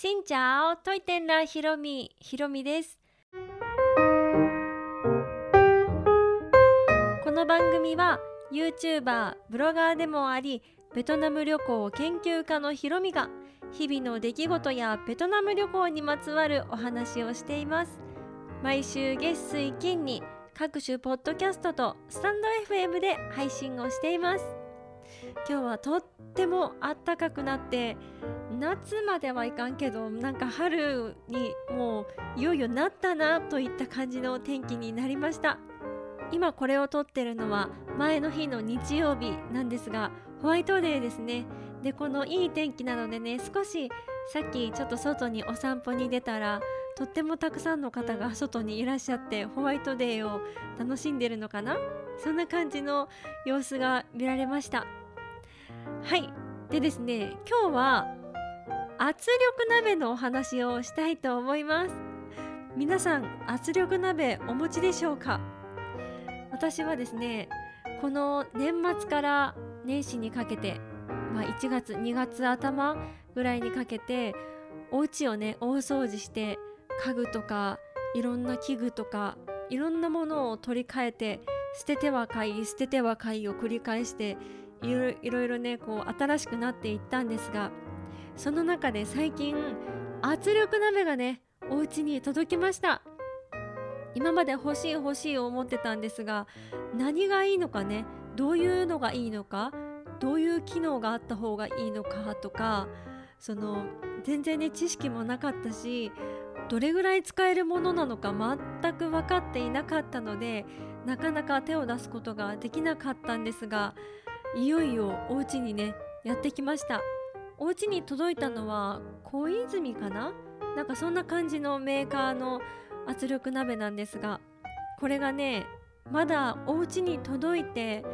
しんちゃおトイテンラひろみ。ひろみです。この番組は YouTuber ブロガーでもありベトナム旅行研究家のひろみが日々の出来事やベトナム旅行にまつわるお話をしています。毎週月水金に各種ポッドキャストとスタンド FM で配信をしています。今日はとってもあったかくなって夏まではいかんけどなんか春にもういよいよなったなといった感じの天気になりました。今これを撮ってるのは前の日の日曜日なんですがホワイトデーですね。でこのいい天気なのでね少しさっきちょっと外にお散歩に出たらとってもたくさんの方が外にいらっしゃってホワイトデーを楽しんでるのかな？そんな感じの様子が見られました。はい。でですね今日は圧力鍋のお話をしたいと思います。皆さん圧力鍋お持ちでしょうか？私はですねこの年末から年始にかけて、まあ、1月2月頭ぐらいにかけてお家をね大掃除して家具とかいろんな器具とかいろんなものを取り替えて捨てては買い捨てては買いを繰り返していろいろいろねこう新しくなっていったんですがその中で最近圧力鍋がねお家に届きました。今まで欲しい欲しい思ってたんですが何がいいのかねどういうのがいいのかどういう機能があった方がいいのかとかその全然ね知識もなかったしどれぐらい使えるものなのか全く分かっていなかったのでなかなか手を出すことができなかったんですがいよいよお家にねやってきました。お家に届いたのは小泉かな？なんかそんな感じのメーカーの圧力鍋なんですがこれがねまだお家に届いて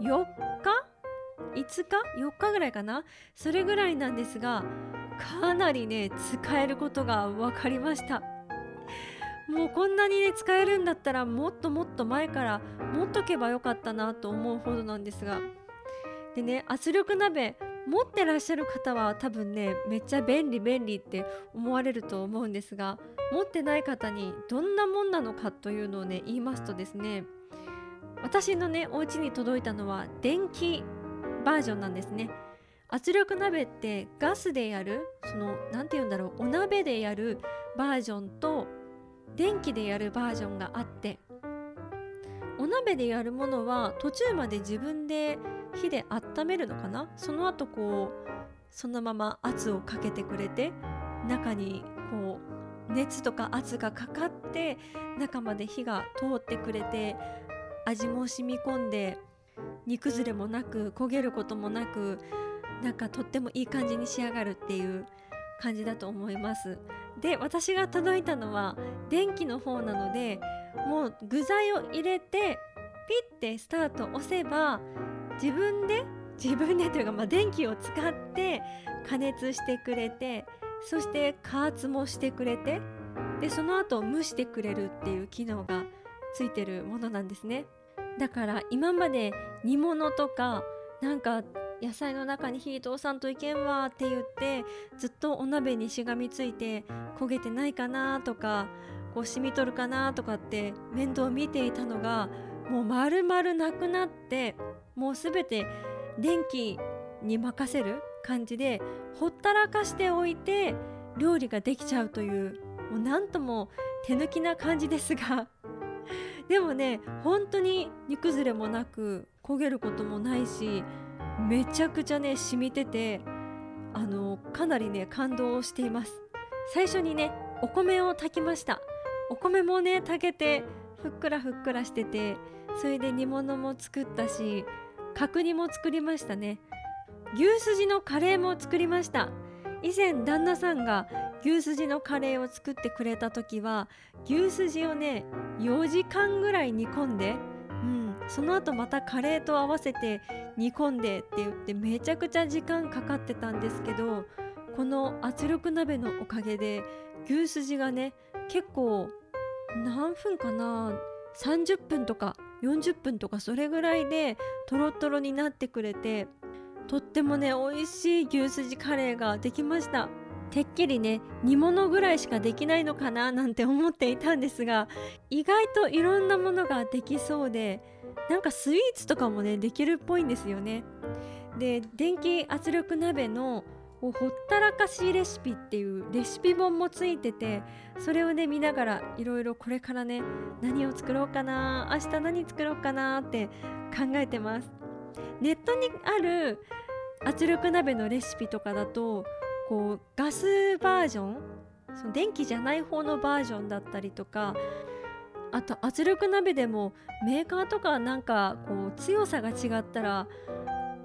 4日？5日？4日ぐらいかな？それぐらいなんですがかなりね使えることが分かりました。もうこんなにね使えるんだったらもっともっと前から持っとけばよかったなと思うほどなんですがでね圧力鍋持ってらっしゃる方は多分ねめっちゃ便利便利って思われると思うんですが持ってない方にどんなもんなのかというのをね言いますとですね私のねお家に届いたのは電気バージョンなんですね。圧力鍋ってガスでやるその何て言うんだろうお鍋でやるバージョンと電気でやるバージョンがあって鍋でやるものは途中まで自分で火で温めるのかな？その後こうそのまま圧をかけてくれて中にこう熱とか圧がかかって中まで火が通ってくれて味も染み込んで煮崩れもなく焦げることもなくなんかとってもいい感じに仕上がるっていう感じだと思います。で私が届いたのは電気の方なのでもう具材を入れてピッてスタート押せば自分で自分でというか、まあ、電気を使って加熱してくれてそして加圧もしてくれてでその後蒸してくれるっていう機能がついてるものなんですね。だから今まで煮物とかなんか野菜の中に火通さんといけんわって言ってずっとお鍋にしがみついて焦げてないかなとかこう染み取るかなとかって面倒見ていたのがもう丸々なくなってもう全て電気に任せる感じでほったらかしておいて料理ができちゃうというもうなんとも手抜きな感じですが。でもね本当に煮崩れもなく焦げることもないしめちゃくちゃね染みててあのかなりね感動しています。最初にねお米を炊きました。お米もね炊けてふっくらふっくらしててそれで煮物も作ったし角煮も作りましたね。牛すじのカレーも作りました。以前旦那さんが牛すじのカレーを作ってくれた時は牛すじをね4時間ぐらい煮込んで、うん、その後またカレーと合わせて煮込んでって言ってめちゃくちゃ時間かかってたんですけどこの圧力鍋のおかげで牛すじがね結構何分かな？30分とか40分とかそれぐらいでとろとろになってくれてとってもね美味しい牛すじカレーができました。てっきりね煮物ぐらいしかできないのかな？なんて思っていたんですが意外といろんなものができそうでなんかスイーツとかもねできるっぽいんですよね。で電気圧力鍋のほったらかしレシピっていうレシピ本もついててそれをね見ながらいろいろこれからね何を作ろうかな明日何作ろうかなって考えてます。ネットにある圧力鍋のレシピとかだとこうガスバージョンその電気じゃない方のバージョンだったりとかあと圧力鍋でもメーカーとかなんかこう強さが違ったら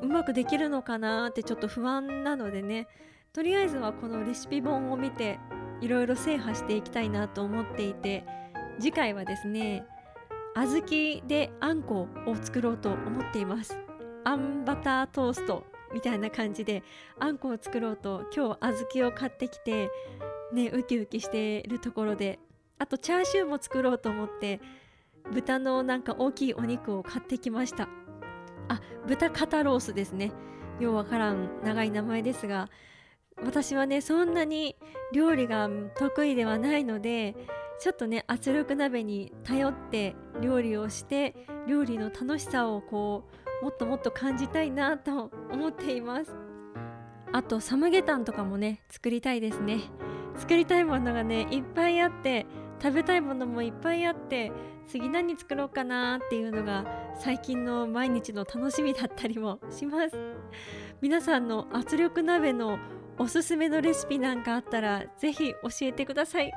うまくできるのかなってちょっと不安なのでね。とりあえずはこのレシピ本を見ていろいろ制覇していきたいなと思っていて次回はですね小豆であんこを作ろうと思っています。あんバタートーストみたいな感じであんこを作ろうと今日小豆を買ってきてねウキウキしているところであとチャーシューも作ろうと思って豚のなんか大きいお肉を買ってきました。あ豚肩ロースですね。ようわからん長い名前ですが私はねそんなに料理が得意ではないのでちょっとね圧力鍋に頼って料理をして料理の楽しさをこうもっともっと感じたいなと思っています。あとサムゲタンとかもね作りたいですね。作りたいものがねいっぱいあって食べたいものもいっぱいあって次何作ろうかなっていうのが最近の毎日の楽しみだったりもします。皆さんの圧力鍋のおすすめのレシピなんかあったらぜひ教えてください。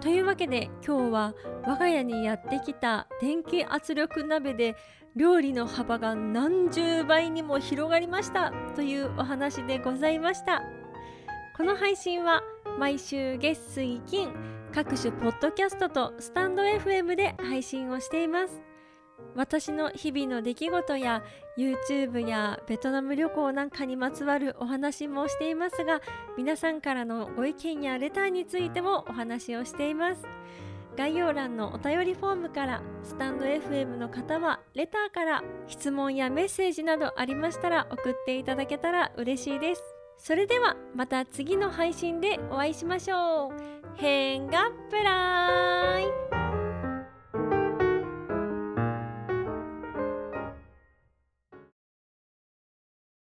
というわけで今日は我が家にやってきた電気圧力鍋で料理の幅が何十倍にも広がりましたというお話でございました。この配信は毎週月水金各種ポッドキャストとスタンド FM で配信をしています。私の日々の出来事や YouTube やベトナム旅行なんかにまつわるお話もしていますが皆さんからのご意見やレターについてもお話をしています。概要欄のお便りフォームからスタンド FM の方はレターから質問やメッセージなどありましたら送っていただけたら嬉しいです。それではまた次の配信でお会いしましょう。変がプライ